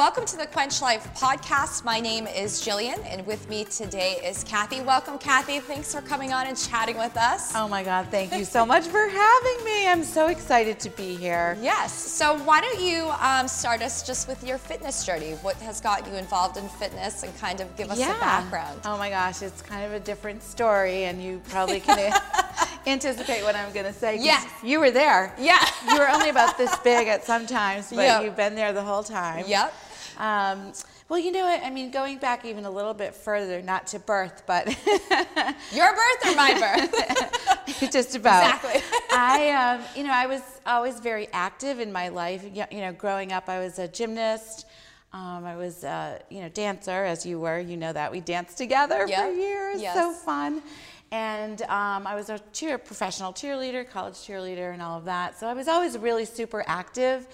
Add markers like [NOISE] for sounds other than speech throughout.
Welcome to the Quench Life podcast. My name is Jillian, and with me today is Kathy. Welcome, Kathy. Thanks for coming on and chatting with us. Oh my God, thank you so much for having me. I'm so excited to be here. Yes. So, why don't you um, start us just with your fitness journey? What has got you involved in fitness and kind of give us yeah. a background? Oh my gosh, it's kind of a different story, and you probably can [LAUGHS] anticipate what I'm going to say. Yes. You were there. Yeah. you were only about this big at some times, but [LAUGHS] Yep. you've been there the whole time. Yep. Um, well, you know what? I mean, going back even a little bit further, not to birth, but [LAUGHS] Your birth or my birth? [LAUGHS] just about. Exactly. [LAUGHS] I, um, you know, I was always very active in my life. You know, growing up, I was a gymnast. Um, I was, uh, you know, dancer, as you were. You know that we danced together Yep. for years. Yes. So fun. And um, I was a cheer, professional cheerleader, college cheerleader, and all of that. So I was always really super active.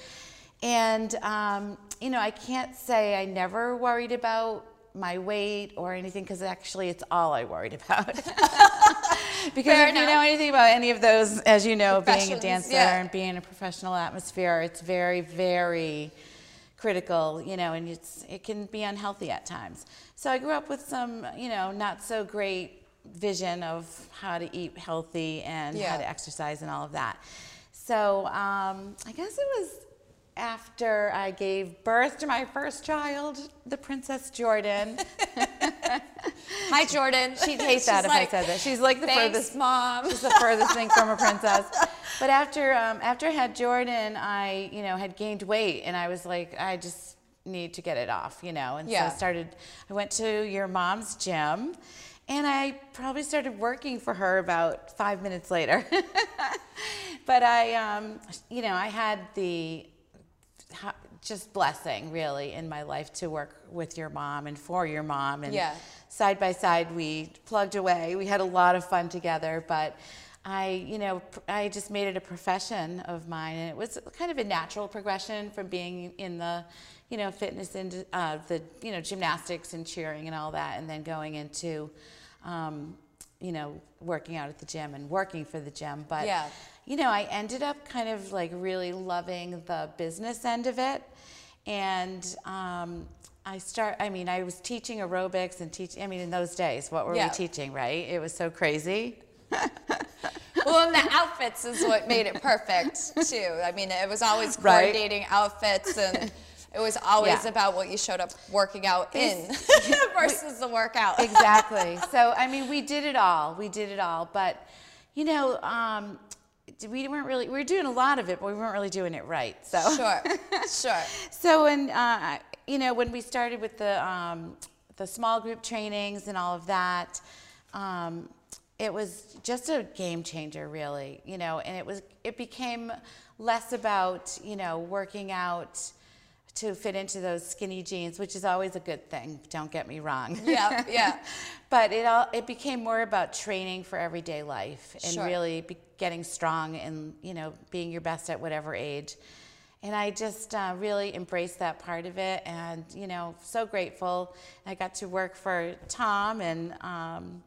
And, um, you know, I can't say I never worried about my weight or anything because actually it's all I worried [LAUGHS] about. because Fair if you know anything about any of those, as you know, being a dancer yeah. and being in a professional atmosphere, it's very, very critical, you know, and it's it can be unhealthy at times. So I grew up with some, you know, not so great vision of how to eat healthy and Yeah. how to exercise and all of that. So um, I guess it was after I gave birth to my first child, the Princess Jordan. [LAUGHS] Hi, Jordan. She'd hate that if like, I said that. She's like the Thanks, furthest mom. She's the furthest thing from a [LAUGHS] princess. But after um, after I had Jordan, I you know had gained weight, and I was like, I just need to get it off, you know. And Yeah. so I started. I went to your mom's gym, and I probably started working for her about five minutes later. [LAUGHS] but I, um, you know, I had the just blessing really in my life to work with your mom and for your mom and Yeah. side by side we plugged away we had a lot of fun together but i you know i just made it a profession of mine and it was kind of a natural progression from being in the you know fitness and uh, the you know gymnastics and cheering and all that and then going into um, you know working out at the gym and working for the gym but Yeah. You know, I ended up kind of like really loving the business end of it. And um, I start, I mean, I was teaching aerobics and teaching, I mean, in those days, what were Yeah. we teaching, right? It was so crazy. [LAUGHS] Well, and the outfits is what made it perfect too. I mean, it was always [LAUGHS] Right. coordinating outfits, and it was always Yeah. about what you showed up working out in [LAUGHS] versus the workout. exactly. So, I mean, we did it all. We did it all. But, you know, um, we weren't really, we were doing a lot of it, but we weren't really doing it right. So, Sure, [LAUGHS] sure. So when uh, you know when we started with the um, the small group trainings and all of that, um, it was just a game changer, really. You know, and it was it became less about you know working out to fit into those skinny jeans, which is always a good thing. Don't get me wrong. [LAUGHS] Yeah, yeah. [LAUGHS] but it all it became more about training for everyday life and Sure. really be getting strong and you know being your best at whatever age and i just uh, really embraced that part of it and you know so grateful i got to work for tom and um,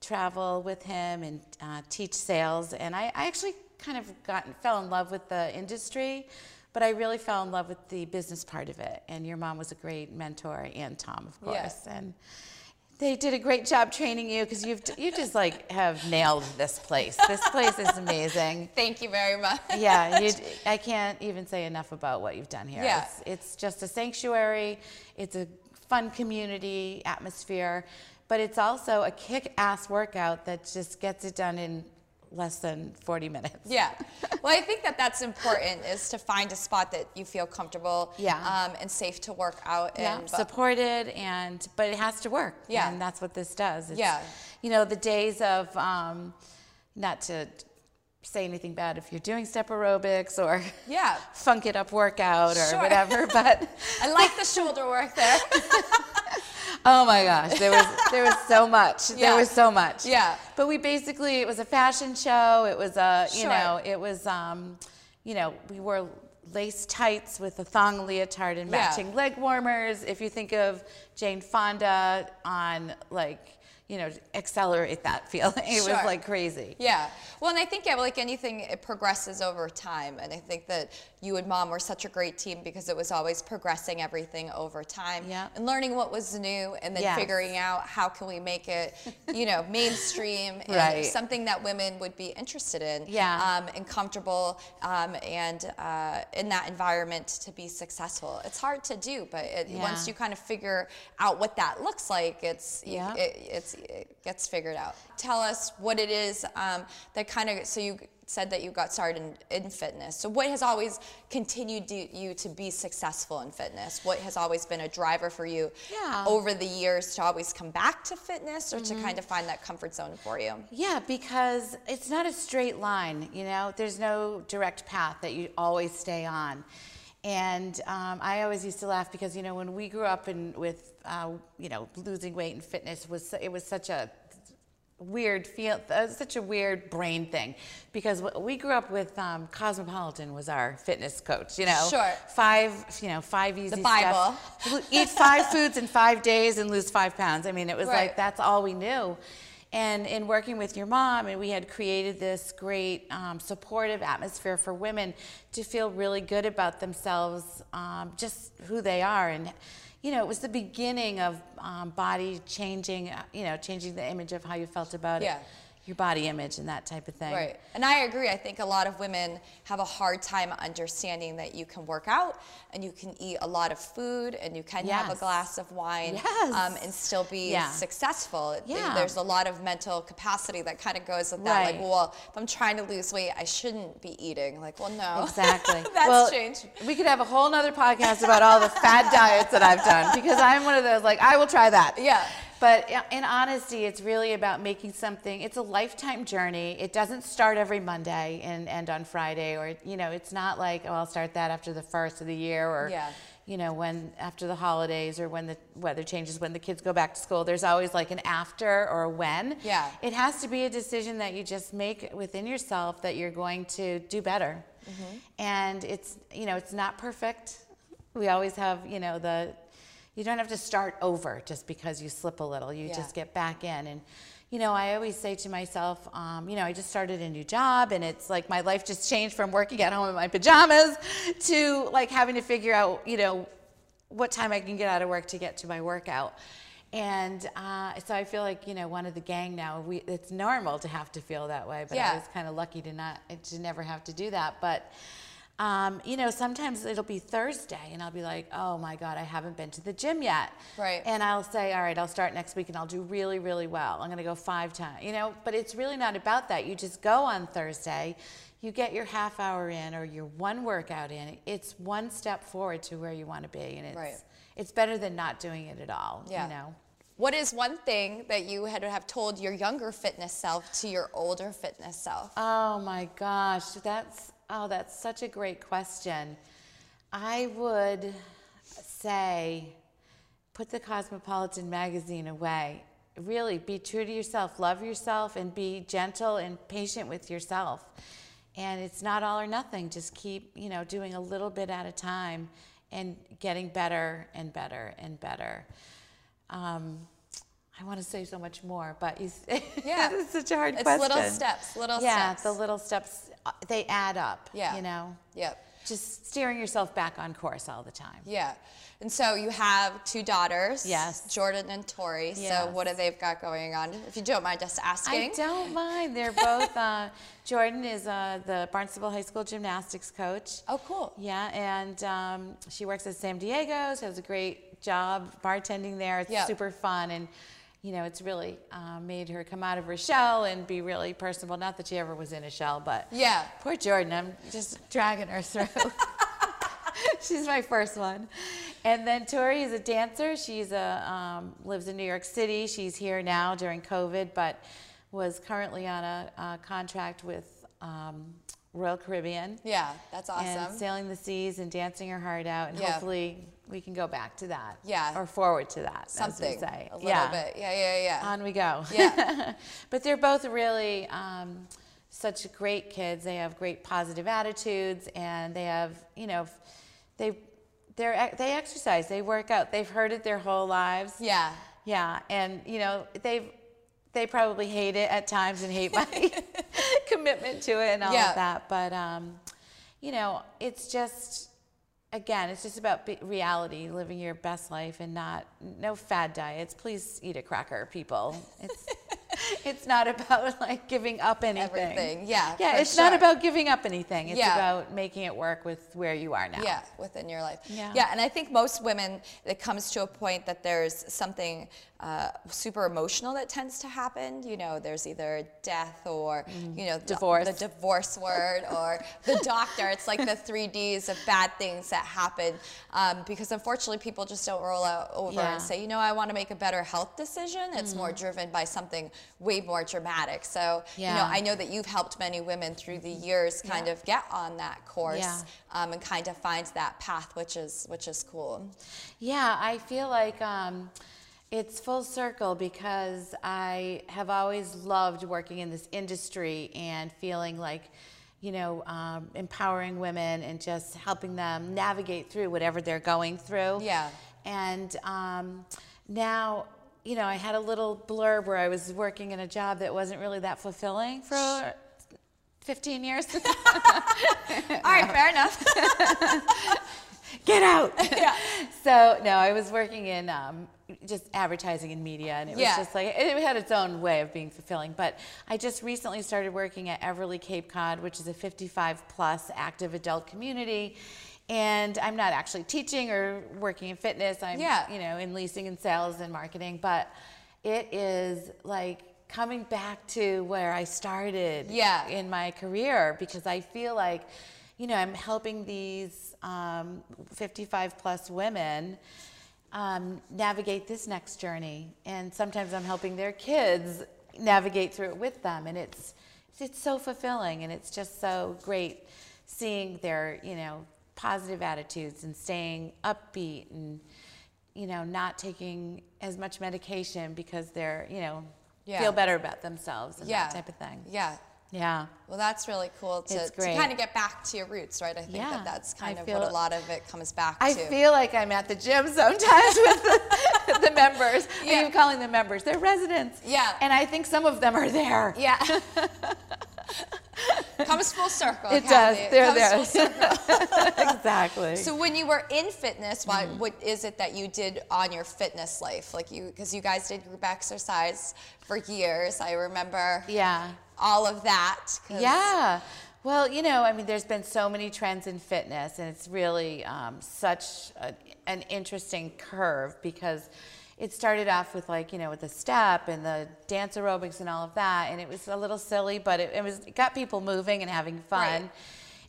travel with him and uh, teach sales and I, I actually kind of got fell in love with the industry but i really fell in love with the business part of it and your mom was a great mentor and tom of course and they did a great job training you because you've you just like have nailed this place. This place is amazing. [LAUGHS] Thank you very much. Yeah, you, [LAUGHS] I can't even say enough about what you've done here. Yeah. It's, it's just a sanctuary. It's a fun community atmosphere, but it's also a kick-ass workout that just gets it done in less than 40 minutes. Yeah. [LAUGHS] Well, I think that that's important is to find a spot that you feel comfortable Yeah. um, and safe to work out yeah, in. Supported and but it has to work. Yeah. and that's what this does. It's, Yeah. you know the days of um, not to say anything bad if you're doing step aerobics or Yeah. [LAUGHS] funk it up workout or Sure. whatever, [LAUGHS] but I like the shoulder work there. Oh my gosh, there was [LAUGHS] there was so much. Yeah. There was so much. Yeah. But we basically it was a fashion show. It was a you Sure. know it was um, you know we wore lace tights with a thong leotard and Yeah. matching leg warmers. If you think of Jane Fonda on like you know, accelerate that [LAUGHS] feeling. It Sure. was like crazy. Yeah. Well, and I think, yeah, like anything, it progresses over time. And I think that you and mom were such a great team because it was always progressing everything over time Yeah. and learning what was new and then Yes. figuring out how can we make it, you know, [LAUGHS] mainstream and Right. something that women would be interested in Yeah. um, and comfortable um, and uh, in that environment to be successful. It's hard to do, but it, once you kind of figure out what that looks like, it's, Yeah. it, it's, it gets figured out. Tell us what it is um, that kind of, so you said that you got started in, in fitness. So what has always continued to, you to be successful in fitness? What has always been a driver for you Yeah. over the years to always come back to fitness or to kind of find that comfort zone for you? Yeah, because it's not a straight line, you know, there's no direct path that you always stay on. And um, I always used to laugh because, you know, when we grew up in, with, uh, you know, losing weight and fitness was, it was such a weird feel, uh, such a weird brain thing because we grew up with um, Cosmopolitan was our fitness coach, you know, Sure. five, you know, five easy the Bible. steps. Eat five [LAUGHS] foods in five days and lose five pounds. I mean, it was Right. like that's all we knew. And in working with your mom, and we had created this great um, supportive atmosphere for women to feel really good about themselves, um, just who they are. And, you know, it was the beginning of um, body changing, uh, you know, changing the image of how you felt about Yeah. it, your body image and that type of thing. Right. And I agree. I think a lot of women have a hard time understanding that you can work out and you can eat a lot of food and you can have a glass of wine Yes. um, and still be Yeah. successful. Yeah. There's a lot of mental capacity that kind of goes with that. Like, well, if I'm trying to lose weight, I shouldn't be eating. Like, well, no. Exactly. [LAUGHS] That's well, changed. We could have a whole nother podcast about all the fad diets that I've done because I'm one of those like I will try that. Yeah. But in honesty, it's really about making something. It's a lifetime journey. It doesn't start every Monday and end on Friday, or you know, it's not like oh, I'll start that after the first of the year, or Yeah. you know, when after the holidays or when the weather changes, when the kids go back to school. There's always like an after or a when. Yeah. It has to be a decision that you just make within yourself that you're going to do better. Mm-hmm. And it's, you know, it's not perfect. We always have, you know, the, you don't have to start over just because you slip a little. You Yeah. just get back in. And, you know, I always say to myself, um, you know, I just started a new job and it's like my life just changed from working at home in my pajamas [LAUGHS] to like having to figure out, you know, what time I can get out of work to get to my workout. And uh, so I feel like you know one of the gang now. We, it's normal to have to feel that way, but Yeah. I was kind of lucky to not to never have to do that. But um, you know, sometimes it'll be Thursday, and I'll be like, "Oh my God, I haven't been to the gym yet." Right. And I'll say, "All right, I'll start next week, and I'll do really, really well. I'm going to go five times." You know, but it's really not about that. You just go on Thursday. You get your half hour in or your one workout in. It's one step forward to where you want to be, and it's Right. it's better than not doing it at all. Yeah. You know. What is one thing that you had to have told your younger fitness self to your older fitness self? Oh my gosh, that's oh that's such a great question. I would say put the Cosmopolitan magazine away. Really be true to yourself, love yourself and be gentle and patient with yourself. And it's not all or nothing. Just keep, you know, doing a little bit at a time and getting better and better and better. Um, I want to say so much more, but you, [LAUGHS] Yeah. [LAUGHS] it's such a hard It's question. little steps, little yeah, steps. Yeah, the little steps, uh, they add up. Yeah. You know, Yep. just steering yourself back on course all the time. Yeah. And so you have two daughters. Yes. Jordan and Tori. So what do they've got going on? If you don't mind just asking. I don't mind. They're both, uh, [LAUGHS] Jordan is uh, the Barnstable High School gymnastics coach. Oh, cool. Yeah, and um, she works at San Diego. She has a great job bartending there. It's Yeah. super fun, and you know, it's really uh, made her come out of her shell and be really personable. Not that she ever was in a shell, but Yeah. poor Jordan. I'm just dragging her through. [LAUGHS] [LAUGHS] She's my first one, and then Tori is a dancer. She's a um, lives in New York City. She's here now during COVID, but was currently on a, a contract with um, Royal Caribbean Yeah, that's awesome. and sailing the seas and dancing her heart out, and Yeah. hopefully we can go back to that. Yeah. Or forward to that. Something. Say. A little yeah. bit. Yeah, yeah, yeah. On we go. Yeah. [LAUGHS] but they're both really um, such great kids. They have great positive attitudes, and they have, you know, they they're they exercise, they work out. They've heard it their whole lives. yeah. Yeah, and you know they've they probably hate it at times and hate my [LAUGHS] [LAUGHS] commitment to it and all Yeah. of that. But um, you know, it's just again, it's just about reality, living your best life, and not no fad diets. Please eat a cracker, people. It's [LAUGHS] it's not about like giving up anything. Everything, yeah, Yeah, it's not about giving up anything. It's Yeah. about making it work with where you are now. Yeah, within your life. Yeah. Yeah, and I think most women, it comes to a point that there's something uh, super emotional that tends to happen. You know, there's either death or, you know, the- Mm-hmm. Divorce. the divorce word or the doctor. It's like the three Ds of bad things that happen. Um, because unfortunately, people just don't roll out over Yeah. Mm-hmm. and say, you know, I want to make a better health decision. It's more driven by something way more dramatic. So, you know, I know that you've helped many women through the years kind Yeah. of get on that course Yeah. um, and kind of find that path, which is which is cool. Yeah, I feel like um, it's full circle because I have always loved working in this industry and feeling like, you know, um, empowering women and just helping them navigate through whatever they're going through. Yeah. And um, now, you know, I had a little blurb where I was working in a job that wasn't really that fulfilling for 15 years. [LAUGHS] All right, fair enough. [LAUGHS] get out. [LAUGHS] Yeah. So no, I was working in um, just advertising and media, and it Yeah. was just like it had its own way of being fulfilling. But I just recently started working at Everleigh Cape Cod, which is a 55 plus active adult community. And I'm not actually teaching or working in fitness. I'm, Yeah. you know, in leasing and sales and marketing. But it is like coming back to where I started Yeah. in my career because I feel like, you know, I'm helping these um, 55 plus women um, navigate this next journey, and sometimes I'm helping their kids navigate through it with them, and it's it's so fulfilling, and it's just so great seeing their you know positive attitudes and staying upbeat and you know not taking as much medication because they're you know Yeah. feel better about themselves and yeah. that type of thing. Yeah. Yeah. Well, that's really cool to, to kind of get back to your roots, right? I think Yeah, that that's kind I of feel- what a lot of it comes back I to. I feel like I'm at the gym sometimes with the, [LAUGHS] the members. I Yeah. keep calling them members. They're residents. Yeah. And I think some of them are there. yeah. [LAUGHS] comes full circle. It Kathy. does. They're comes there. full circle. [LAUGHS] exactly. So when you were in fitness, what Mm-hmm. what is it that you did on your fitness life? Like you, because you guys did group exercise for years. I remember yeah. all of that. Yeah. Well, you know, I mean, there's been so many trends in fitness, and it's really um, such a, an interesting curve because it started off with like, you know, with the step and the dance aerobics and all of that, and it was a little silly, but it, it was it got people moving and having fun. Right.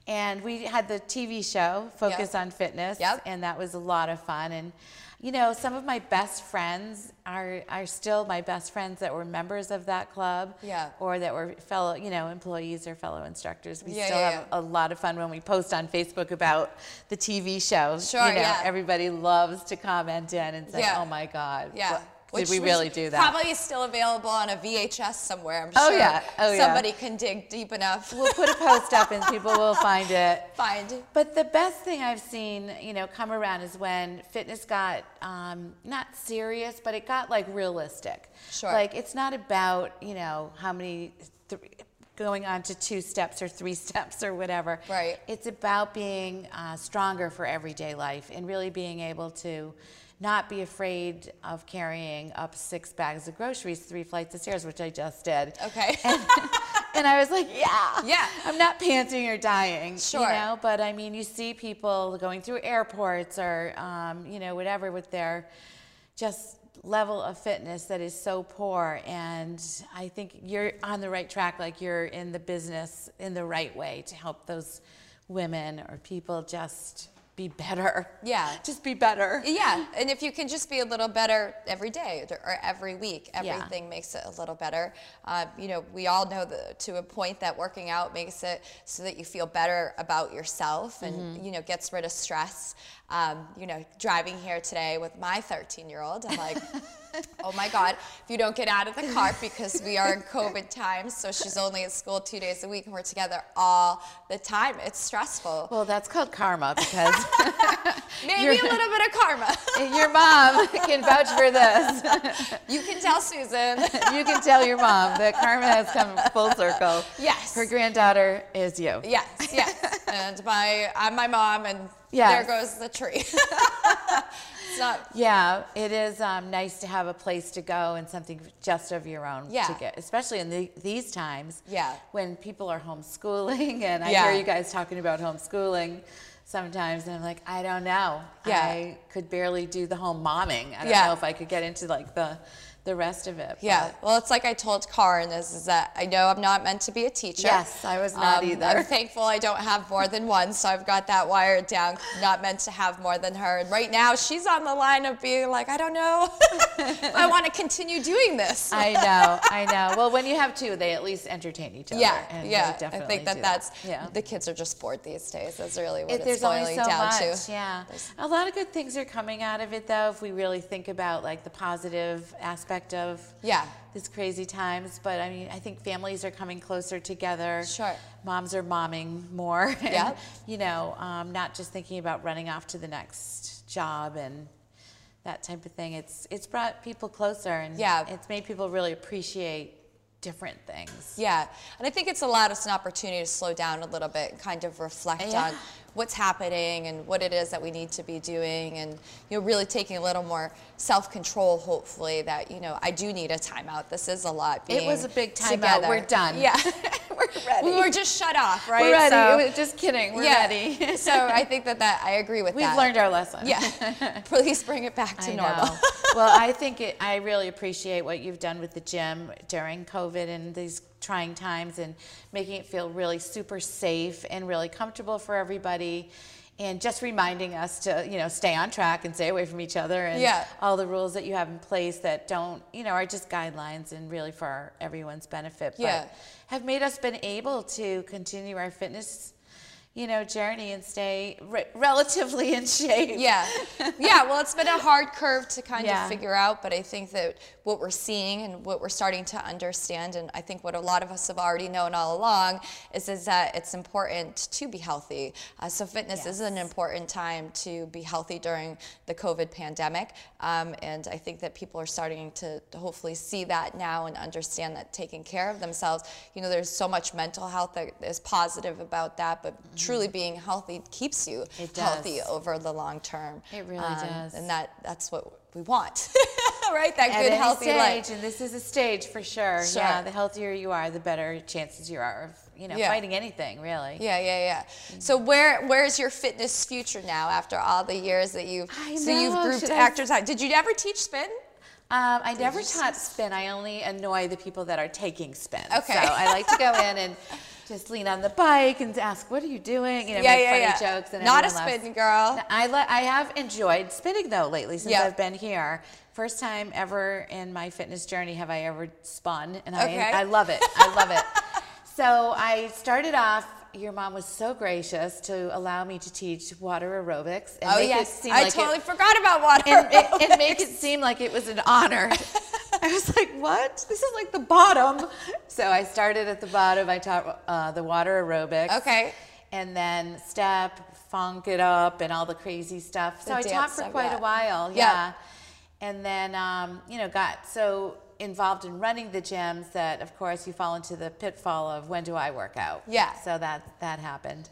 And we had the TV show Focus Yep. on Fitness, Yep. and that was a lot of fun. And you know, some of my best friends are are still my best friends that were members of that club Yeah. or that were fellow, you know, employees or fellow instructors. We Yeah, still yeah, have yeah. a lot of fun when we post on Facebook about the TV show. Sure, you know, yeah. everybody loves to comment in and say. "Oh my God, Yeah. Which did we really do that?" Probably is still available on a VHS somewhere. I'm Oh, sure yeah. Oh, yeah. somebody can dig deep enough. We'll put a post up and people will [LAUGHS] find it. find. But the best thing I've seen, you know, come around is when fitness got um, not serious, but it got like realistic. Sure. Like it's not about you know how many th- going on to two steps or three [LAUGHS] steps or whatever. Right. It's about being uh, stronger for everyday life and really being able to not be afraid of carrying up six bags of groceries, three flights of stairs, which I just did. Okay. [LAUGHS] And I was like, yeah, Yeah. I'm not panting or dying, Sure. you know. But I mean, you see people going through airports or, um, you know, whatever with their just level of fitness that is so poor. And I think you're on the right track. Like you're in the business in the right way to help those women or people just be better. Yeah. Just be better. Yeah, and if you can just be a little better every day or every week, Yeah. everything makes it a little better. Uh, you know, we all know that to a point that working out makes it so that you feel better about yourself and Mm-hmm. you know gets rid of stress. Um, you know, driving here today with my 13 year old, I'm like. [LAUGHS] oh my God, if you don't get out of the car because we are in COVID times, so she's only at school two days a week and we're together all the time. It's stressful. Well, that's called karma because [LAUGHS] Maybe a little bit of karma. [LAUGHS] your mom can vouch for this. you can tell Susan. [LAUGHS] you can tell your mom that karma has come full circle. Yes. Her granddaughter is you. Yes, yes. and my I'm my mom and there goes the tree. It's not Yeah, it is um, nice to have a place to go and something just of your own Yeah. to get, especially in the, these times. Yeah. When people are homeschooling, [LAUGHS] and I Yeah. hear you guys talking about homeschooling sometimes, and I'm like, I don't know. Yeah. I could barely do the home momming. I don't Yeah. know if I could get into like the the rest of it. Yeah, but- well, it's like I told Karin is, is that I know I'm not meant to be a teacher. Yes, I was not Um, either. I'm [LAUGHS] thankful I don't have more than one, so I've got that wired down. Not meant to have more than her. And right now, she's on the line of being like, I don't know, [LAUGHS] I want to continue doing this. I know, I know. Well, when you have two, they at least entertain each other. yeah, yeah. I think that that's yeah. the kids are just bored these days. That's really what It, it's there's boiling so down much, to. yeah. A lot of good things are coming out of it, though, if we really think about like the positive aspect of Yeah. these crazy times. But I mean, I think families are coming closer together. Sure. Moms are momming more. [LAUGHS] Yep. You know, um, not just thinking about running off to the next job and that type of thing. It's it's brought people closer, and Yeah. it's made people really appreciate different things. Yeah, and I think it's allowed us an opportunity to slow down a little bit and kind of reflect Yeah. on what's happening and what it is that we need to be doing and you know really taking a little more self-control hopefully that you know I do need a timeout. This is a lot It was a big timeout. We're done. Yeah. [LAUGHS] We're ready. we were just shut off, right? We're ready. So- was- just kidding. We're yeah. ready. [LAUGHS] so I think that that I agree with that. We've that. learned our lesson. Yeah. [LAUGHS] Please bring it back to I normal. know. well, I think it, I really appreciate what you've done with the gym during COVID and these trying times and making it feel really super safe and really comfortable for everybody. And just reminding us to, you know, stay on track and stay away from each other and Yeah. all the rules that you have in place that don't, you know, are just guidelines and really for our, everyone's benefit. Yeah. But have made us been able to continue our fitness, you know, journey and stay re- relatively in shape. Yeah. Yeah, well, it's been a hard curve to kind Yeah. of figure out, but I think that what we're seeing and what we're starting to understand, and I think what a lot of us have already known all along, is, is that it's important to be healthy. Uh, so, fitness is an important time to be healthy during the COVID pandemic. Um, and I think that people are starting to hopefully see that now and understand that taking care of themselves, you know, there's so much mental health that is positive about that, but truly being healthy keeps you healthy over the long term. It really Um, does. And that that's what we want, [LAUGHS] right? That At good, healthy stage, life. and this is a stage for sure. Sure. Yeah, the healthier you are, the better chances you are of, you know, Yeah. fighting anything, really. Yeah, yeah, yeah. So where where's your fitness future now after all the years that you've I so you've grouped should I- Did you ever teach spin? Um, I never taught spin. I only annoy the people that are taking spin. Okay. So I like to go in and [LAUGHS] just lean on the bike and ask, "What are you doing?" You know, yeah, make yeah, funny yeah. jokes. And Not a spin girl. I I have enjoyed spinning though lately since Yeah. I've been here. First time ever in my fitness journey have I ever spun, and Okay. I I love it. I love it. [LAUGHS] So I started off. Your mom was so gracious to allow me to teach water aerobics and Oh make yes, it seem I like totally it, forgot about water. and, and, and make it seem like it was an honor. [LAUGHS] I was like, what? This is like the bottom. So I started at the bottom. I taught uh, the water aerobics. Okay. And then step, funk it up, and all the crazy stuff. So The I taught for quite yeah. a while. Yeah. Yeah. And then, um, you know, got so involved in running the gyms that, of course, you fall into the pitfall of when do I work out? Yeah. So that that happened.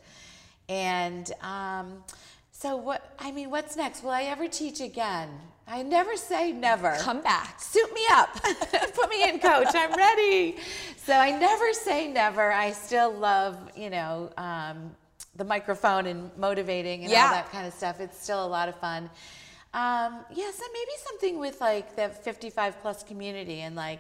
And um, so what? I mean, what's next? Will I ever teach again? I never say never. Come back. Suit me up. [LAUGHS] Put me in, coach. I'm ready. So I never say never. I still love, you know, um, the microphone and motivating and Yeah. all that kind of stuff. It's still a lot of fun. Um, yes, and maybe something with like the 55 plus community and like,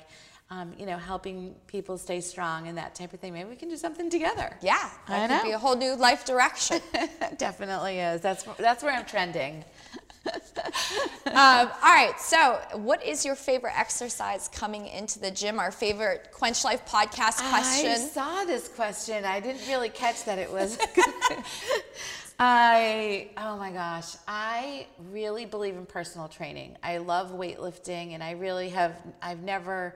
um, you know, helping people stay strong and that type of thing. Maybe we can do something together. Yeah, I that know. could be a whole new life direction. [LAUGHS] Definitely is. That's that's where I'm trending. [LAUGHS] um, all right, so what is your favorite exercise coming into the gym? Our favorite Quench Life podcast question. I saw this question. I didn't really catch that it was. [LAUGHS] I, oh my gosh, I really believe in personal training. I love weightlifting and I really have, I've never,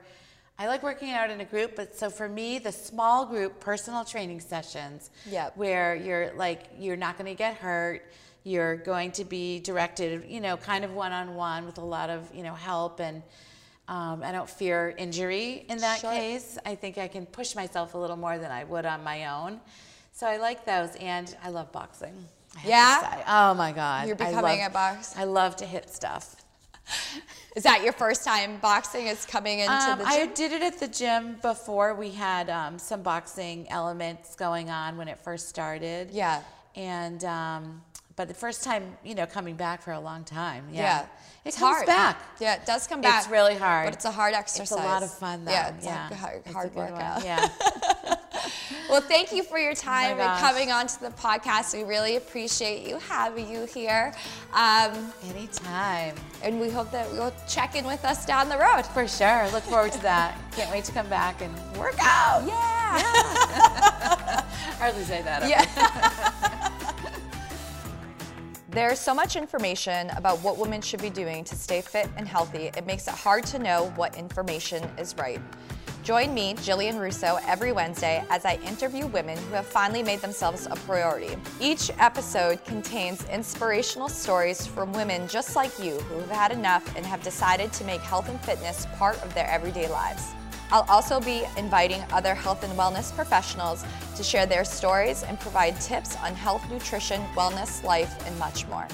I like working out in a group, but so for me, the small group personal training sessions Yep. where you're like, you're not going to get hurt. You're going to be directed, you know, kind of one on one with a lot of, you know, help. And um, I don't fear injury in that Sure. case. I think I can push myself a little more than I would on my own. So I like those. And I love boxing. I Yeah? Oh my God. You're becoming love- a box- I love to hit stuff. [LAUGHS] Is that your first time boxing? Is coming into Um, the gym? I did it at the gym before we had um, some boxing elements going on when it first started. Yeah. And um, but the first time, you know, coming back for a long time. Yeah. Yeah. It It's comes hard. back. Yeah, it does come back. It's really hard. But it's a hard exercise. It's a lot of fun though. Yeah, it's yeah. a hard, It's a hard one. workout. Yeah. [LAUGHS] Well, thank you for your time and gosh. coming onto the podcast. We really appreciate you having you here. Um, Anytime. and we hope that you'll check in with us down the road. For sure. Look forward to that. [LAUGHS] Can't wait to come back and work out. Yeah. [LAUGHS] Hardly say that. Yeah. There's so much information about what women should be doing to stay fit and healthy, it makes it hard to know what information is right. Join me, Jillian Russo, every Wednesday as I interview women who have finally made themselves a priority. Each episode contains inspirational stories from women just like you who have had enough and have decided to make health and fitness part of their everyday lives. I'll also be inviting other health and wellness professionals to share their stories and provide tips on health, nutrition, wellness, life, and much more.